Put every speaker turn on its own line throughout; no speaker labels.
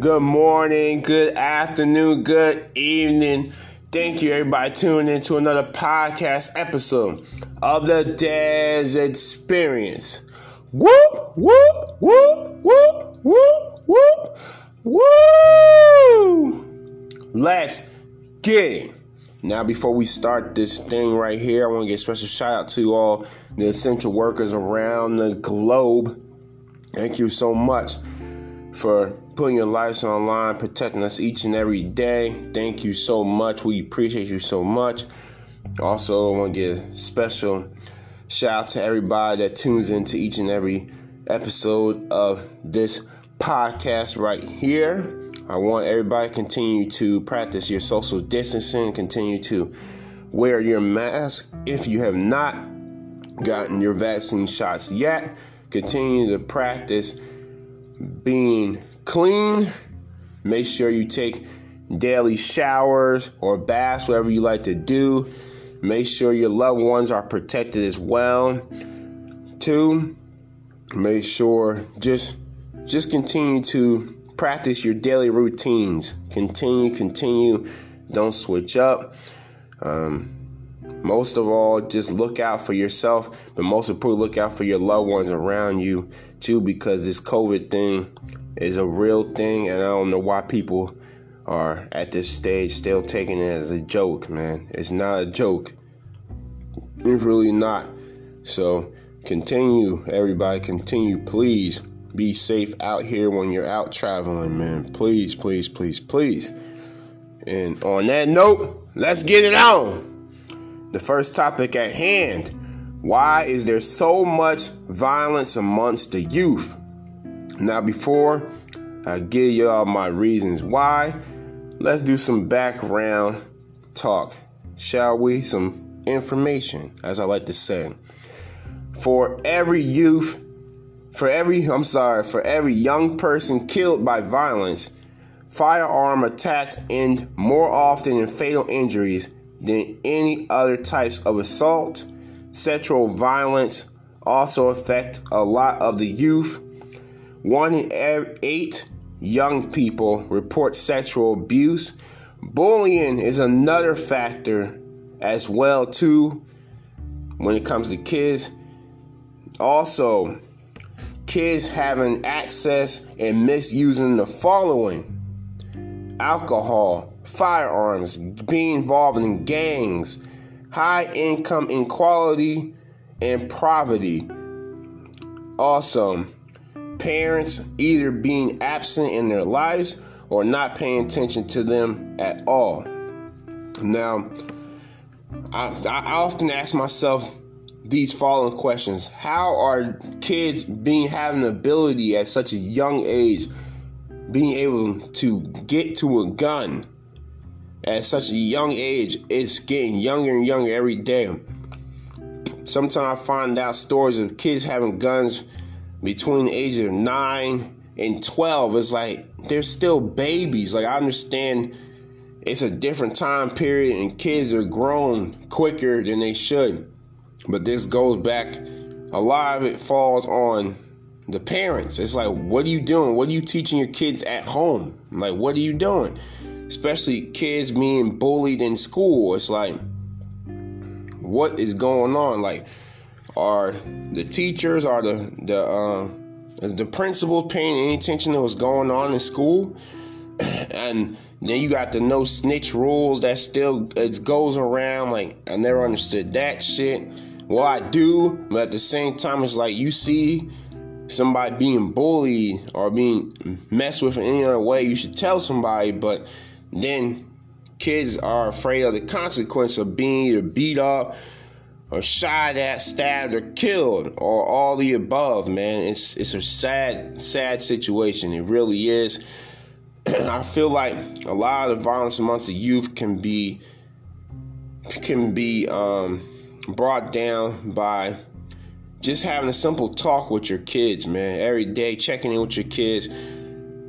Good morning, good afternoon, good evening. Thank you, everybody, tuning in to another podcast episode of the Des Experience. Whoop, whoop, whoop, whoop, whoop, whoop, woo! Let's get it. Now, before we start this thing right here, I want to give a special shout out to all the essential workers around the globe. Thank you so much for putting your lives online, protecting us each and every day. Thank you so much. We appreciate you so much. Also, I want to give a special shout out to everybody that tunes into each and every episode of this podcast right here. I want everybody to continue to practice your social distancing, continue to wear your mask if you have not gotten your vaccine shots yet. Continue to practice being clean. Make sure you take daily showers or baths, whatever you like to do. Make sure your loved ones are protected as well. Two, make sure just just continue to practice your daily routines. Continue, continue. Don't switch up. Um, most of all, just look out for yourself, but most importantly, look out for your loved ones around you too, because this COVID thing is a real thing, and I don't know why people are at this stage still taking it as a joke, man. It's not a joke. It's really not. So continue, everybody, continue. Please be safe out here when you're out traveling, man. Please, please, please, please. And on that note, let's get it on. The first topic at hand why is there so much violence amongst the youth? Now, before I give y'all my reasons why, let's do some background talk, shall we? Some information, as I like to say. For every youth, for every, I'm sorry, for every young person killed by violence, firearm attacks end more often in fatal injuries than any other types of assault. Sexual violence also affect a lot of the youth one in eight young people report sexual abuse. Bullying is another factor as well too when it comes to kids. Also, kids having access and misusing the following alcohol, firearms, being involved in gangs, high income inequality, and poverty. Also, parents either being absent in their lives or not paying attention to them at all. Now, I, I often ask myself these following questions How are kids being having the ability at such a young age, being able to get to a gun at such a young age? It's getting younger and younger every day. Sometimes I find out stories of kids having guns between the age of 9 and 12 is like they're still babies. Like I understand it's a different time period and kids are grown quicker than they should. But this goes back a lot of it falls on the parents. It's like what are you doing? What are you teaching your kids at home? Like what are you doing? Especially kids being bullied in school. It's like what is going on? Like are the teachers, are the the uh, the principals paying any attention to what's going on in school? and then you got the no snitch rules that still it goes around. Like I never understood that shit. Well, I do, but at the same time, it's like you see somebody being bullied or being messed with in any other way, you should tell somebody. But then kids are afraid of the consequence of being either beat up or shot at, stabbed, or killed, or all the above, man. It's it's a sad, sad situation. It really is. I feel like a lot of violence amongst the youth can be can be um, brought down by just having a simple talk with your kids, man. Every day, checking in with your kids,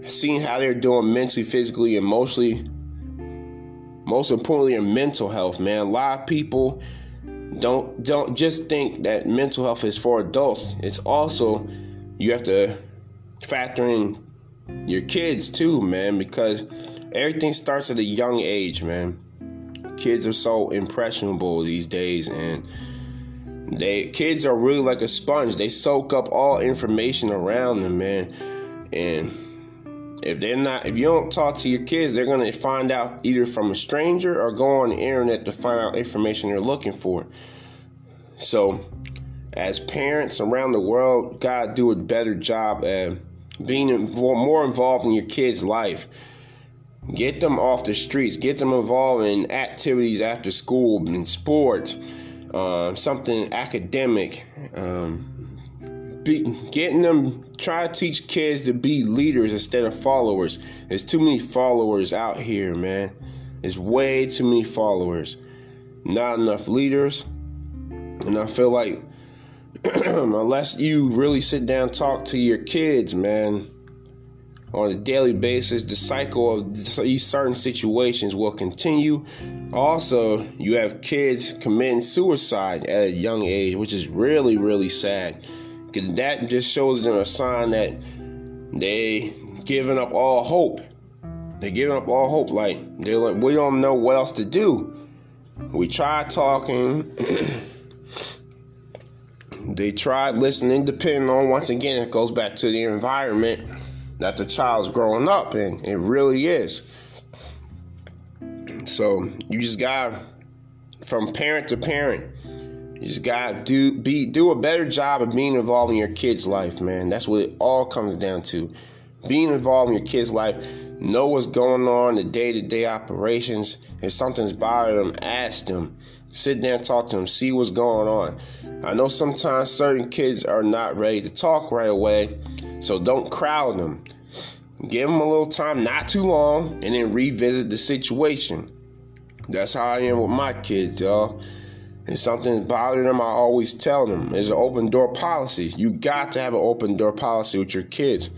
seeing how they're doing mentally, physically, emotionally. Most importantly, in mental health, man. A lot of people don't don't just think that mental health is for adults. It's also you have to factor in your kids too, man, because everything starts at a young age, man. Kids are so impressionable these days, and they kids are really like a sponge. They soak up all information around them, man. And if they're not, if you don't talk to your kids, they're gonna find out either from a stranger or go on the internet to find out information they're looking for. So, as parents around the world, gotta do a better job at being more involved in your kids' life. Get them off the streets. Get them involved in activities after school, in sports, uh, something academic. Um, be, getting them try to teach kids to be leaders instead of followers. There's too many followers out here, man. There's way too many followers. Not enough leaders. And I feel like unless you really sit down talk to your kids, man, on a daily basis, the cycle of these certain situations will continue. Also, you have kids committing suicide at a young age, which is really, really sad. Because that just shows them a sign that they giving up all hope. They're giving up all hope. Like they're like, we don't know what else to do. We tried talking. they tried listening, depending on once again, it goes back to the environment that the child's growing up in. It really is. So you just got from parent to parent. You just gotta do be do a better job of being involved in your kid's life, man. That's what it all comes down to. Being involved in your kid's life, know what's going on, the day-to-day operations. If something's bothering them, ask them. Sit down, talk to them, see what's going on. I know sometimes certain kids are not ready to talk right away, so don't crowd them. Give them a little time, not too long, and then revisit the situation. That's how I am with my kids, y'all. If something's bothering them, I always tell them there's an open door policy. You got to have an open door policy with your kids.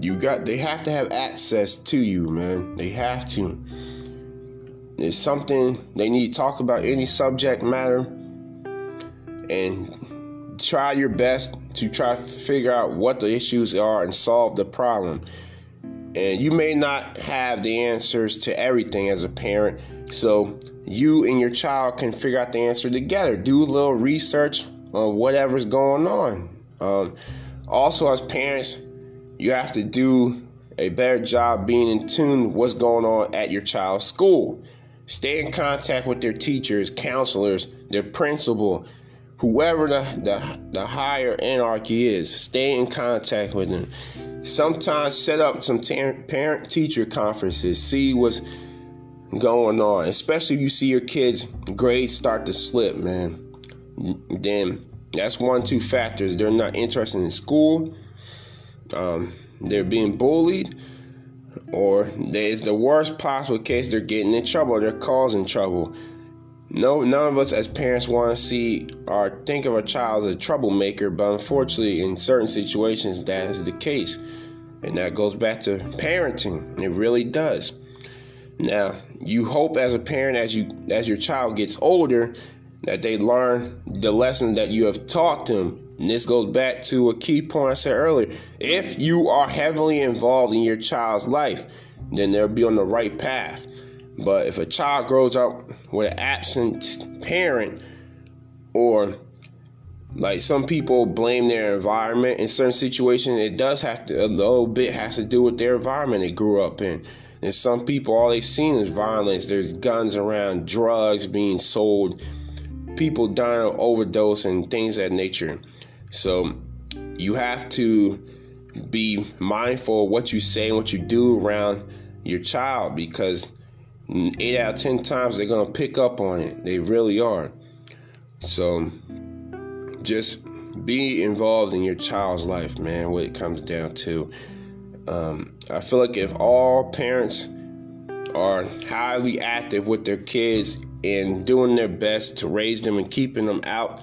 You got they have to have access to you, man. They have to. There's something they need to talk about any subject matter and try your best to try to figure out what the issues are and solve the problem. And you may not have the answers to everything as a parent, so you and your child can figure out the answer together. Do a little research on whatever's going on. Um, also, as parents, you have to do a better job being in tune what's going on at your child's school. Stay in contact with their teachers, counselors, their principal, whoever the, the, the higher anarchy is. Stay in contact with them. Sometimes set up some parent teacher conferences, see what's going on, especially if you see your kids' grades start to slip, man. Then that's one, two factors. They're not interested in school, um, they're being bullied, or it's the worst possible case they're getting in trouble, they're causing trouble. No, none of us as parents want to see or think of a child as a troublemaker, but unfortunately, in certain situations, that is the case. And that goes back to parenting. It really does. Now, you hope as a parent, as you as your child gets older, that they learn the lessons that you have taught them. And this goes back to a key point I said earlier. If you are heavily involved in your child's life, then they'll be on the right path. But if a child grows up with an absent parent, or like some people blame their environment in certain situations, it does have to a little bit has to do with their environment they grew up in. And some people all they seen is violence. There's guns around, drugs being sold, people dying of overdose and things of that nature. So you have to be mindful of what you say and what you do around your child because eight out of ten times they're gonna pick up on it. They really are. So just be involved in your child's life, man. What it comes down to. Um, I feel like if all parents are highly active with their kids and doing their best to raise them and keeping them out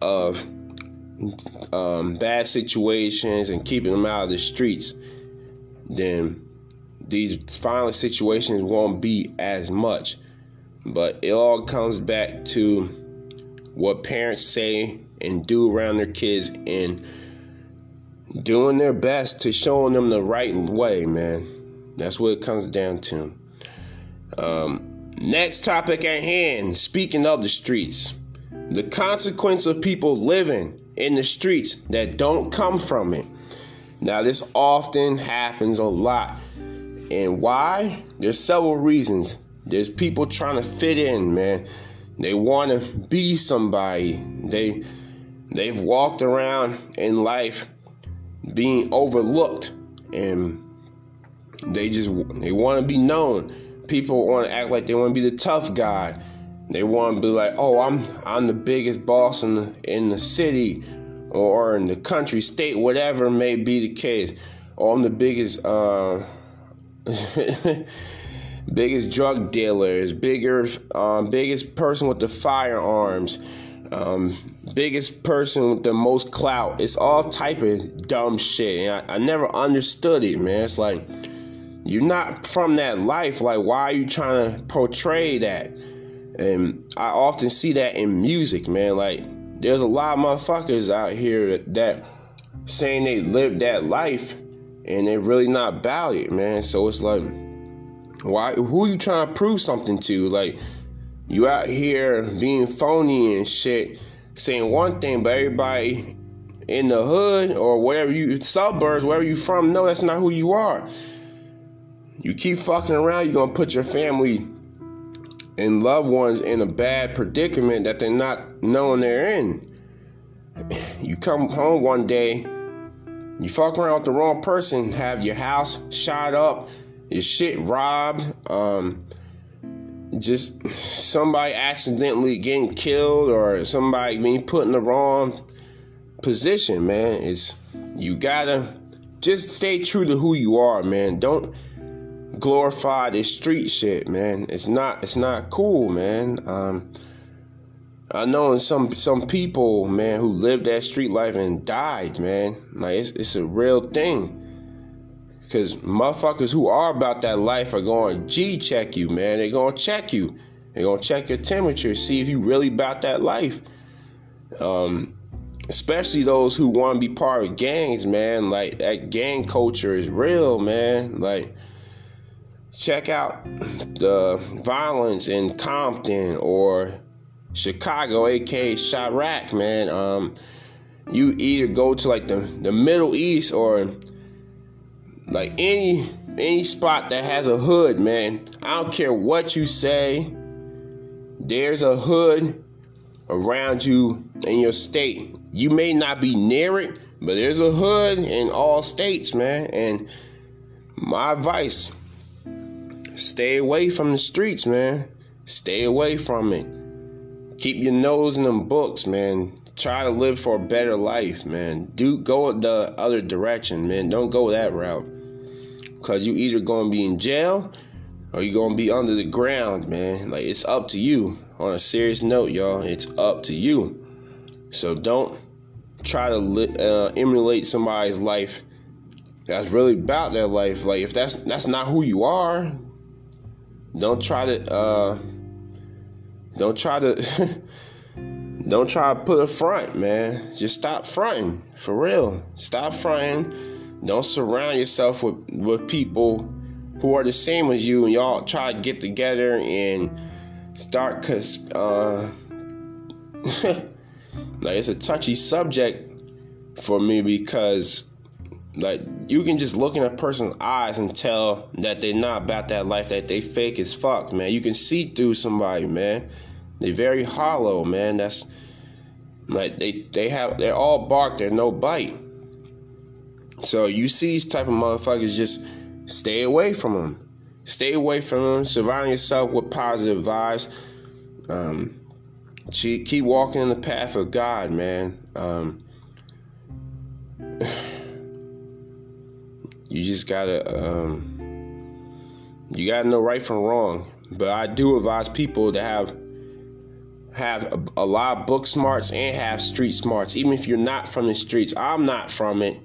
of um, bad situations and keeping them out of the streets, then these violent situations won't be as much. But it all comes back to what parents say and do around their kids and doing their best to showing them the right way, man. That's what it comes down to. Um, next topic at hand. Speaking of the streets, the consequence of people living in the streets that don't come from it. Now, this often happens a lot. And why? There's several reasons. There's people trying to fit in, man. They want to be somebody. They they've walked around in life being overlooked and they just they want to be known. People want to act like they want to be the tough guy. They want to be like, "Oh, I'm I'm the biggest boss in the in the city or in the country, state, whatever may be the case. Or I'm the biggest uh, biggest drug dealers, bigger, um, biggest person with the firearms, um, biggest person with the most clout. It's all type of dumb shit. And I, I never understood it, man. It's like you're not from that life. Like, why are you trying to portray that? And I often see that in music, man. Like, there's a lot of motherfuckers out here that saying they live that life and they're really not it, man. So it's like why? Who you trying to prove something to? Like, you out here being phony and shit, saying one thing, but everybody in the hood or wherever you suburbs, wherever you from, no, that's not who you are. You keep fucking around, you're gonna put your family and loved ones in a bad predicament that they're not knowing they're in. You come home one day, you fuck around with the wrong person, have your house shot up, your shit robbed, um, just somebody accidentally getting killed or somebody being put in the wrong position, man. It's you gotta just stay true to who you are, man. Don't glorify this street shit, man. It's not it's not cool, man. Um, I know some some people, man, who lived that street life and died, man. Like it's it's a real thing. Cause motherfuckers who are about that life are going G check you, man. They're gonna check you. They're gonna check your temperature, see if you really about that life. Um, especially those who want to be part of gangs, man. Like that gang culture is real, man. Like check out the violence in Compton or Chicago, aka Chiraq, man. Um, you either go to like the, the Middle East or like any any spot that has a hood, man. I don't care what you say. There's a hood around you in your state. You may not be near it, but there's a hood in all states, man. And my advice stay away from the streets, man. Stay away from it. Keep your nose in them books, man. Try to live for a better life, man. Do go the other direction, man. Don't go that route. Cause you either gonna be in jail or you gonna be under the ground, man. Like it's up to you. On a serious note, y'all, it's up to you. So don't try to uh, emulate somebody's life that's really about their life. Like if that's that's not who you are, don't try to uh, don't try to don't try to put a front, man. Just stop fronting for real. Stop fronting don't surround yourself with, with people who are the same as you and y'all try to get together and start cause uh like it's a touchy subject for me because like you can just look in a person's eyes and tell that they're not about that life that they fake as fuck man you can see through somebody man they're very hollow man that's like they they have they're all bark they're no bite so you see these type of motherfuckers, just stay away from them. Stay away from them. Surround yourself with positive vibes. Um, keep walking in the path of God, man. Um, you just gotta, um, you gotta know right from wrong. But I do advise people to have have a, lot of book smarts and have street smarts, even if you're not from the streets. I'm not from it.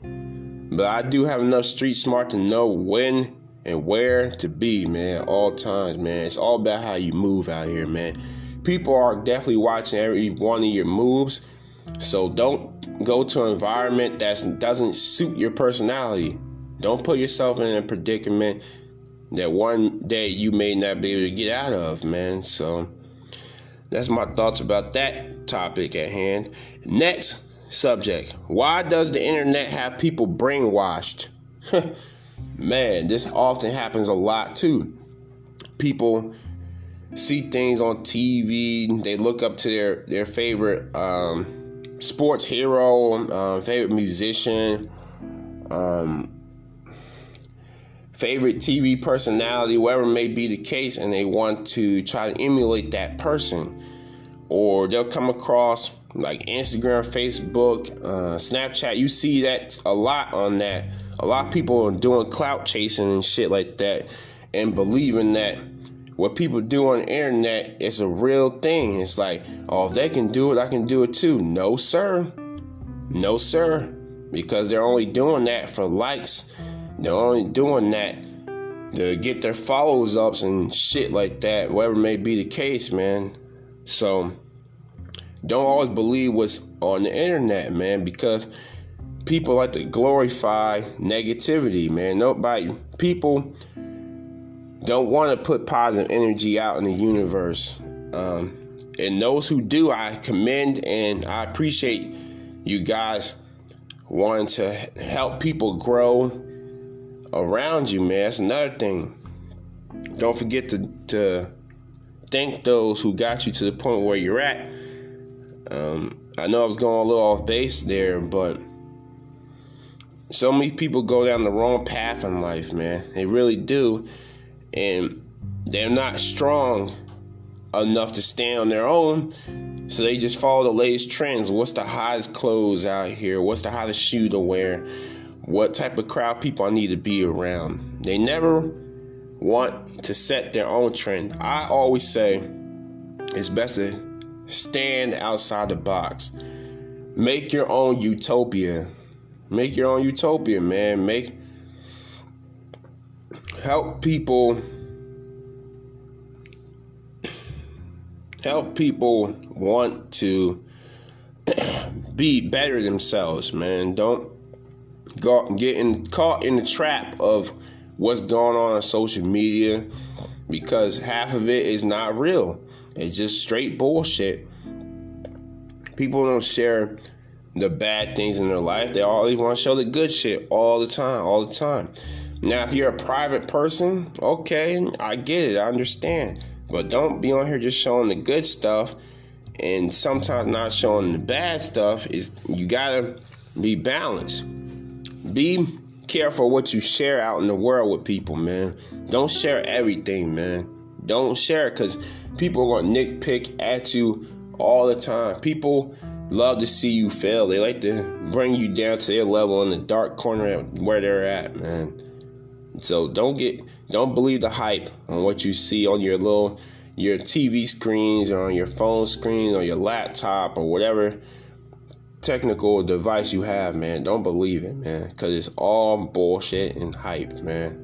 But I do have enough street smart to know when and where to be, man, all times, man. It's all about how you move out here, man. People are definitely watching every one of your moves. So don't go to an environment that doesn't suit your personality. Don't put yourself in a predicament that one day you may not be able to get out of, man. So that's my thoughts about that topic at hand. Next subject Why does the internet have people brainwashed? man, this often happens a lot too. People see things on TV, they look up to their, their favorite um, sports hero, um, favorite musician, um, favorite TV personality, whatever may be the case, and they want to try to emulate that person. Or they'll come across like Instagram, Facebook, uh, Snapchat. You see that a lot on that. A lot of people are doing clout chasing and shit like that and believing that what people do on the internet is a real thing. It's like, oh, if they can do it, I can do it too. No, sir. No, sir. Because they're only doing that for likes. They're only doing that to get their follows ups and shit like that, whatever may be the case, man. So don't always believe what's on the internet, man, because people like to glorify negativity, man. Nobody people don't want to put positive energy out in the universe. Um, and those who do, I commend and I appreciate you guys wanting to help people grow around you, man. That's another thing. Don't forget to, to thank those who got you to the point where you're at. Um, I know I was going a little off base there, but so many people go down the wrong path in life, man. They really do and they're not strong enough to stand on their own. So they just follow the latest trends. What's the hottest clothes out here? What's the hottest shoe to wear? What type of crowd people I need to be around? They never want to set their own trend. I always say it's best to stand outside the box. Make your own utopia. Make your own utopia, man. Make help people help people want to be better themselves, man. Don't getting caught in the trap of what's going on on social media because half of it is not real. It's just straight bullshit. People don't share the bad things in their life. They always want to show the good shit all the time, all the time. Now, if you're a private person, okay, I get it, I understand. But don't be on here just showing the good stuff and sometimes not showing the bad stuff. Is you gotta be balanced. Be careful what you share out in the world with people, man. Don't share everything, man. Don't share because people are gonna nitpick at you all the time. People love to see you fail. They like to bring you down to their level in the dark corner where they're at, man. So don't get don't believe the hype on what you see on your little your TV screens or on your phone screen or your laptop or whatever technical device you have, man. Don't believe it, man, because it's all bullshit and hype, man.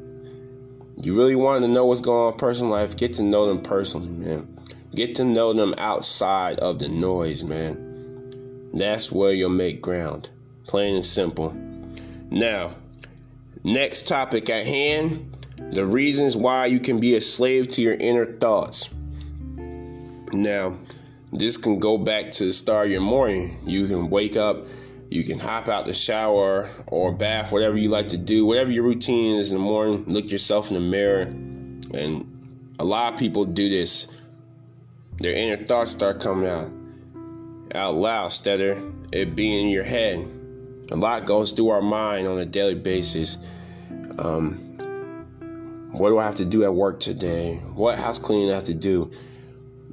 You really want to know what's going on in personal life? Get to know them personally, man. Get to know them outside of the noise, man. That's where you'll make ground. Plain and simple. Now, Next topic at hand the reasons why you can be a slave to your inner thoughts. Now, this can go back to the start of your morning. You can wake up, you can hop out the shower or bath, whatever you like to do, whatever your routine is in the morning, look yourself in the mirror. And a lot of people do this. Their inner thoughts start coming out out loud of it being in your head. A lot goes through our mind on a daily basis. Um, what do I have to do at work today? What house cleaning I have to do?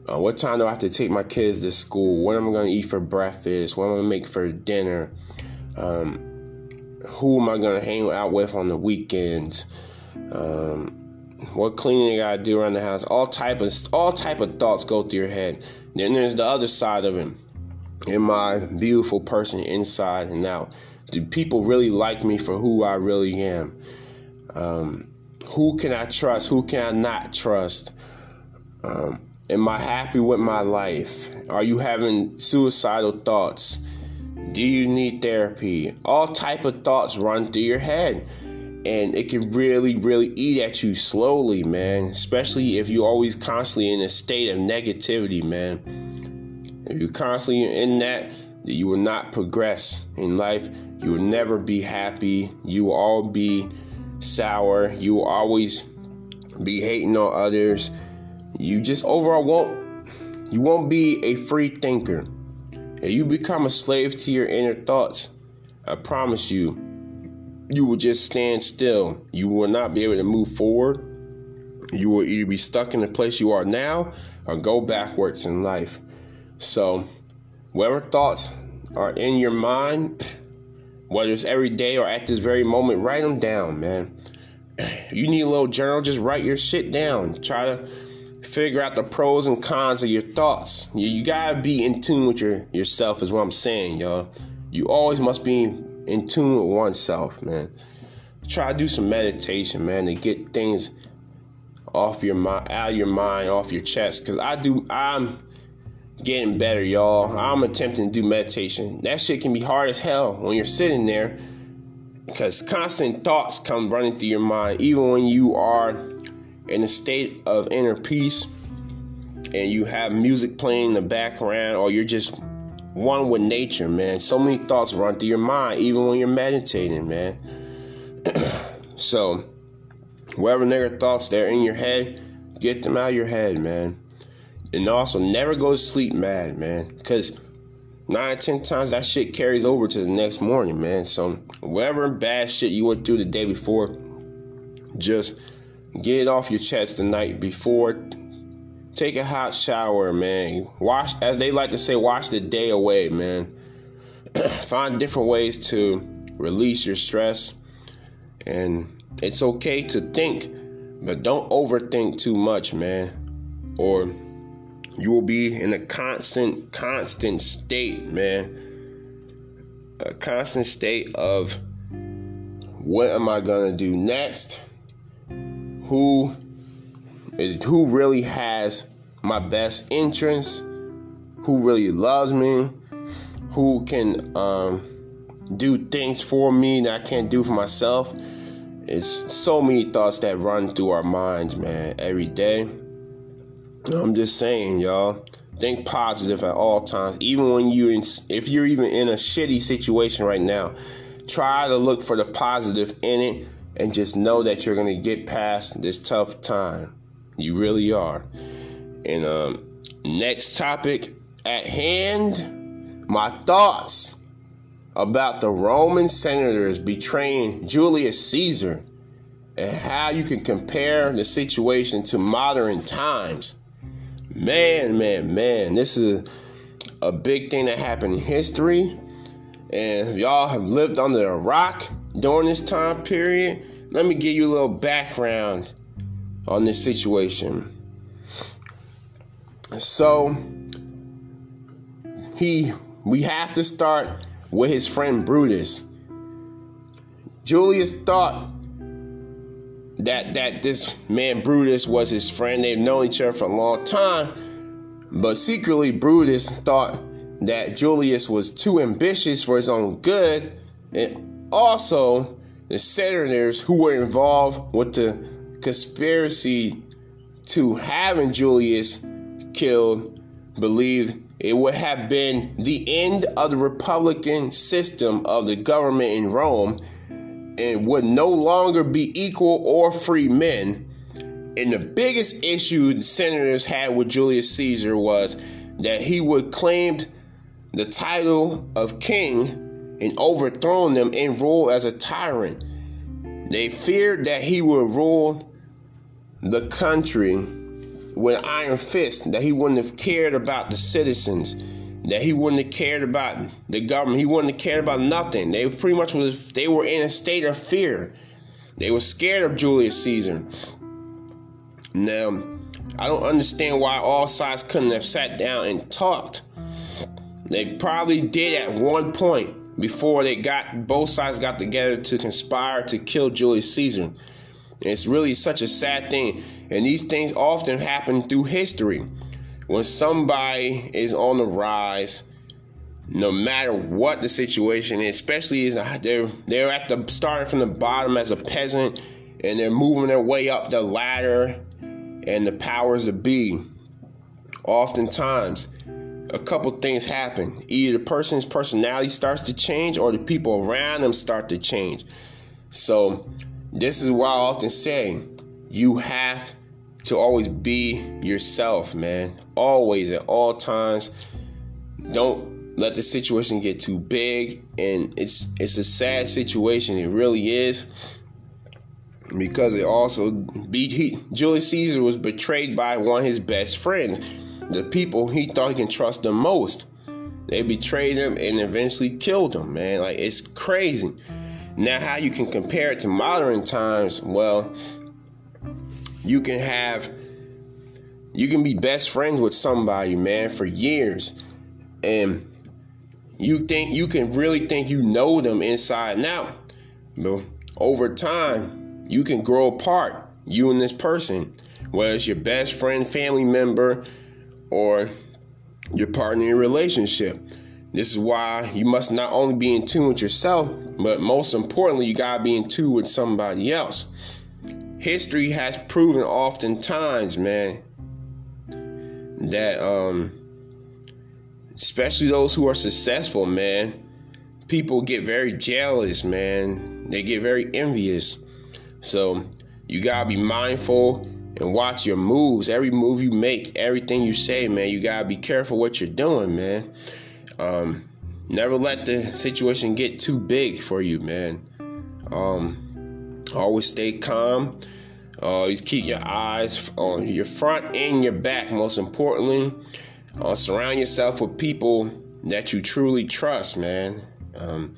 Uh, what time do I have to take my kids to school? What am I going to eat for breakfast? What am I going to make for dinner? Um, who am I going to hang out with on the weekends? Um, what cleaning I gotta do around the house? All type of all type of thoughts go through your head. Then there's the other side of it. Am I beautiful person inside and out? Do people really like me for who I really am? Um, who can I trust? Who can I not trust? Um, am I happy with my life? Are you having suicidal thoughts? Do you need therapy? All type of thoughts run through your head. And it can really, really eat at you slowly, man. Especially if you're always constantly in a state of negativity, man. If you're constantly in that, you will not progress in life. You will never be happy. You will all be sour. You will always be hating on others. You just overall won't you won't be a free thinker. If you become a slave to your inner thoughts, I promise you, you will just stand still. You will not be able to move forward. You will either be stuck in the place you are now or go backwards in life. So, whatever thoughts are in your mind, whether it's every day or at this very moment, write them down, man. You need a little journal, just write your shit down. Try to figure out the pros and cons of your thoughts. You, you gotta be in tune with your yourself, is what I'm saying, y'all. You always must be in tune with oneself, man. Try to do some meditation, man, to get things off your mind, out of your mind, off your chest. Cause I do, I'm getting better, y'all. I'm attempting to do meditation. That shit can be hard as hell when you're sitting there because constant thoughts come running through your mind, even when you are in a state of inner peace and you have music playing in the background or you're just one with nature, man. So many thoughts run through your mind, even when you're meditating, man. so, whatever negative thoughts there in your head, get them out of your head, man. And also, never go to sleep mad, man. Because nine, ten times that shit carries over to the next morning, man. So, whatever bad shit you went through the day before, just Get it off your chest the night before. Take a hot shower, man. Wash, as they like to say, wash the day away, man. Find different ways to release your stress. And it's okay to think, but don't overthink too much, man. Or you will be in a constant, constant state, man. A constant state of what am I gonna do next? Who is who really has my best interests, who really loves me, who can um, do things for me that I can't do for myself. It's so many thoughts that run through our minds, man, every day. I'm just saying, y'all. Think positive at all times, even when you, in, if you're even in a shitty situation right now. Try to look for the positive in it and just know that you're going to get past this tough time. You really are. And um, next topic at hand my thoughts about the Roman senators betraying Julius Caesar and how you can compare the situation to modern times. Man, man, man, this is a big thing that happened in history. And y'all have lived under a rock during this time period, let me give you a little background on this situation. So, he we have to start with his friend Brutus. Julius thought that that this man Brutus was his friend. They've known each other for a long time, but secretly Brutus thought that Julius was too ambitious for his own good, also the senators who were involved with the conspiracy to having Julius killed believed it would have been the end of the Republican system of the government in Rome and would no longer be equal or free men. And the biggest issue the senators had with Julius Caesar was that he would claim the title of king and overthrown them and rule as a tyrant. They feared that he would rule the country with iron fist, that he wouldn't have cared about the citizens, that he wouldn't have cared about the government, he wouldn't have cared about nothing. They pretty much was they were in a state of fear. They were scared of Julius Caesar. Now, I don't understand why all sides couldn't have sat down and talked. They probably did at one point before they got both sides got together to conspire to kill Julius Caesar. It's really such a sad thing. And these things often happen through history. When somebody is on the rise, no matter what the situation is, especially is uh, they're they're at the starting from the bottom as a peasant and they're moving their way up the ladder and the powers to be. Oftentimes, a couple things happen. Either the person's personality starts to change or the people around them start to change. So, this is why I often say you have to always be yourself, man. Always at all times. Don't let the situation get too big and it's it's a sad situation it really is because it also be he, Julius Caesar was betrayed by one of his best friends the people he thought he can trust the most. They betrayed him and eventually killed him, man. Like it's crazy. Now, how you can compare it to modern times? Well, you can have you can be best friends with somebody, man, for years. And you think you can really think you know them inside and out. But over time, you can grow apart, you and this person. Whether it's your best friend, family member, or your partner in relationship. This is why you must not only be in tune with yourself, but most importantly, you gotta be in tune with somebody else. History has proven oftentimes, man, that um especially those who are successful, man, people get very jealous, man. They get very envious. So you gotta be mindful and watch your moves. Every move you make, everything you say, man, you gotta be careful what you're doing, man. Um, never let the situation get too big for you, man. Um, always stay calm. Always keep your eyes on your front and your back. Most importantly, uh, surround yourself with people that you truly trust, man. Um,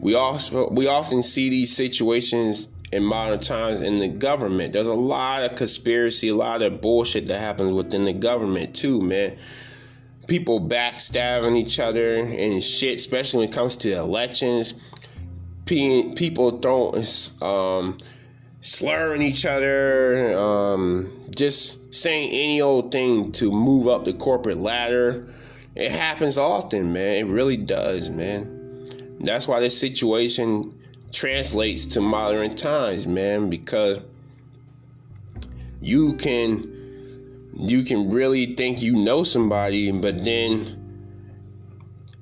we also we often see these situations in modern times in the government. There's a lot of conspiracy, a lot of bullshit that happens within the government too, man. People backstabbing each other and shit, especially when it comes to elections. People throwing, um, slurring each other, um, just saying any old thing to move up the corporate ladder. It happens often, man. It really does, man. That's why this situation translates to modern times, man, because you can you can really think you know somebody, but then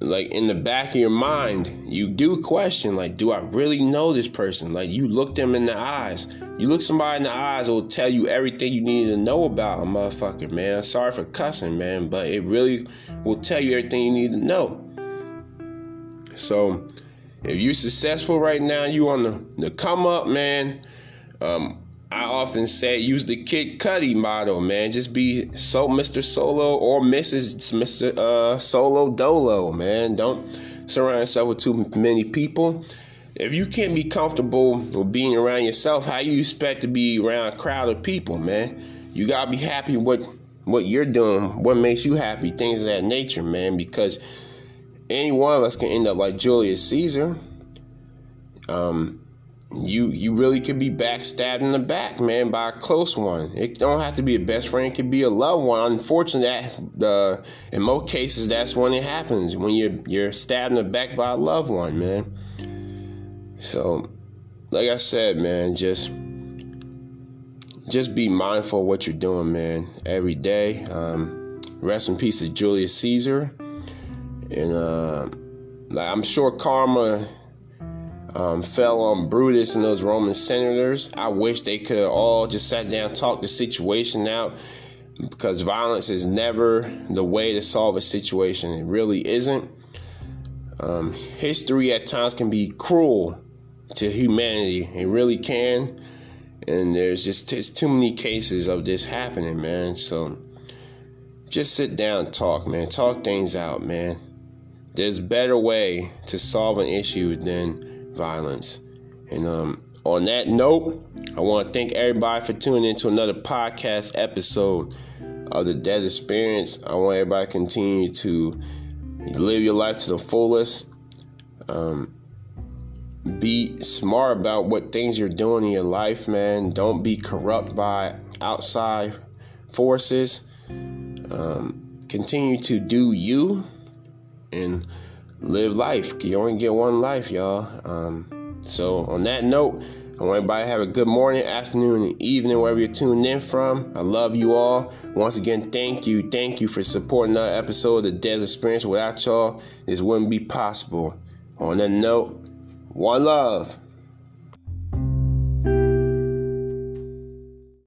like in the back of your mind, you do question, like, do I really know this person? Like you look them in the eyes. You look somebody in the eyes, it will tell you everything you need to know about a motherfucker, man. Sorry for cussing, man, but it really will tell you everything you need to know. So if you're successful right now, you on the, the come up, man. Um, I often say use the Kid Cudi model, man. Just be so Mr. Solo or Mrs. Mr. Uh, Solo Dolo, man. Don't surround yourself with too many people. If you can't be comfortable with being around yourself, how you expect to be around a crowd of people, man? You gotta be happy with what you're doing, what makes you happy, things of that nature, man. Because any one of us can end up like Julius Caesar. Um, you you really could be backstabbed in the back, man, by a close one. It don't have to be a best friend; it could be a loved one. Unfortunately, that uh, in most cases, that's when it happens when you're you're stabbed in the back by a loved one, man. So, like I said, man, just just be mindful of what you're doing, man, every day. Um, rest in peace to Julius Caesar. And uh, like I'm sure karma um, fell on Brutus and those Roman senators. I wish they could all just sat down, talk the situation out, because violence is never the way to solve a situation. It really isn't. Um, history at times can be cruel to humanity. It really can. And there's just too many cases of this happening, man. So just sit down, talk, man. Talk things out, man. There's better way to solve an issue than violence. And um, on that note, I want to thank everybody for tuning into another podcast episode of the Des Experience. I want everybody to continue to live your life to the fullest. Um, be smart about what things you're doing in your life, man. Don't be corrupt by outside forces. Um, continue to do you and live life. You only get one life, y'all. Um, so on that note, I want everybody to have a good morning, afternoon, and evening, wherever you're tuned in from. I love you all. Once again, thank you. Thank you for supporting another episode of the Des Experience. Without y'all, this wouldn't be possible. On that note, one love.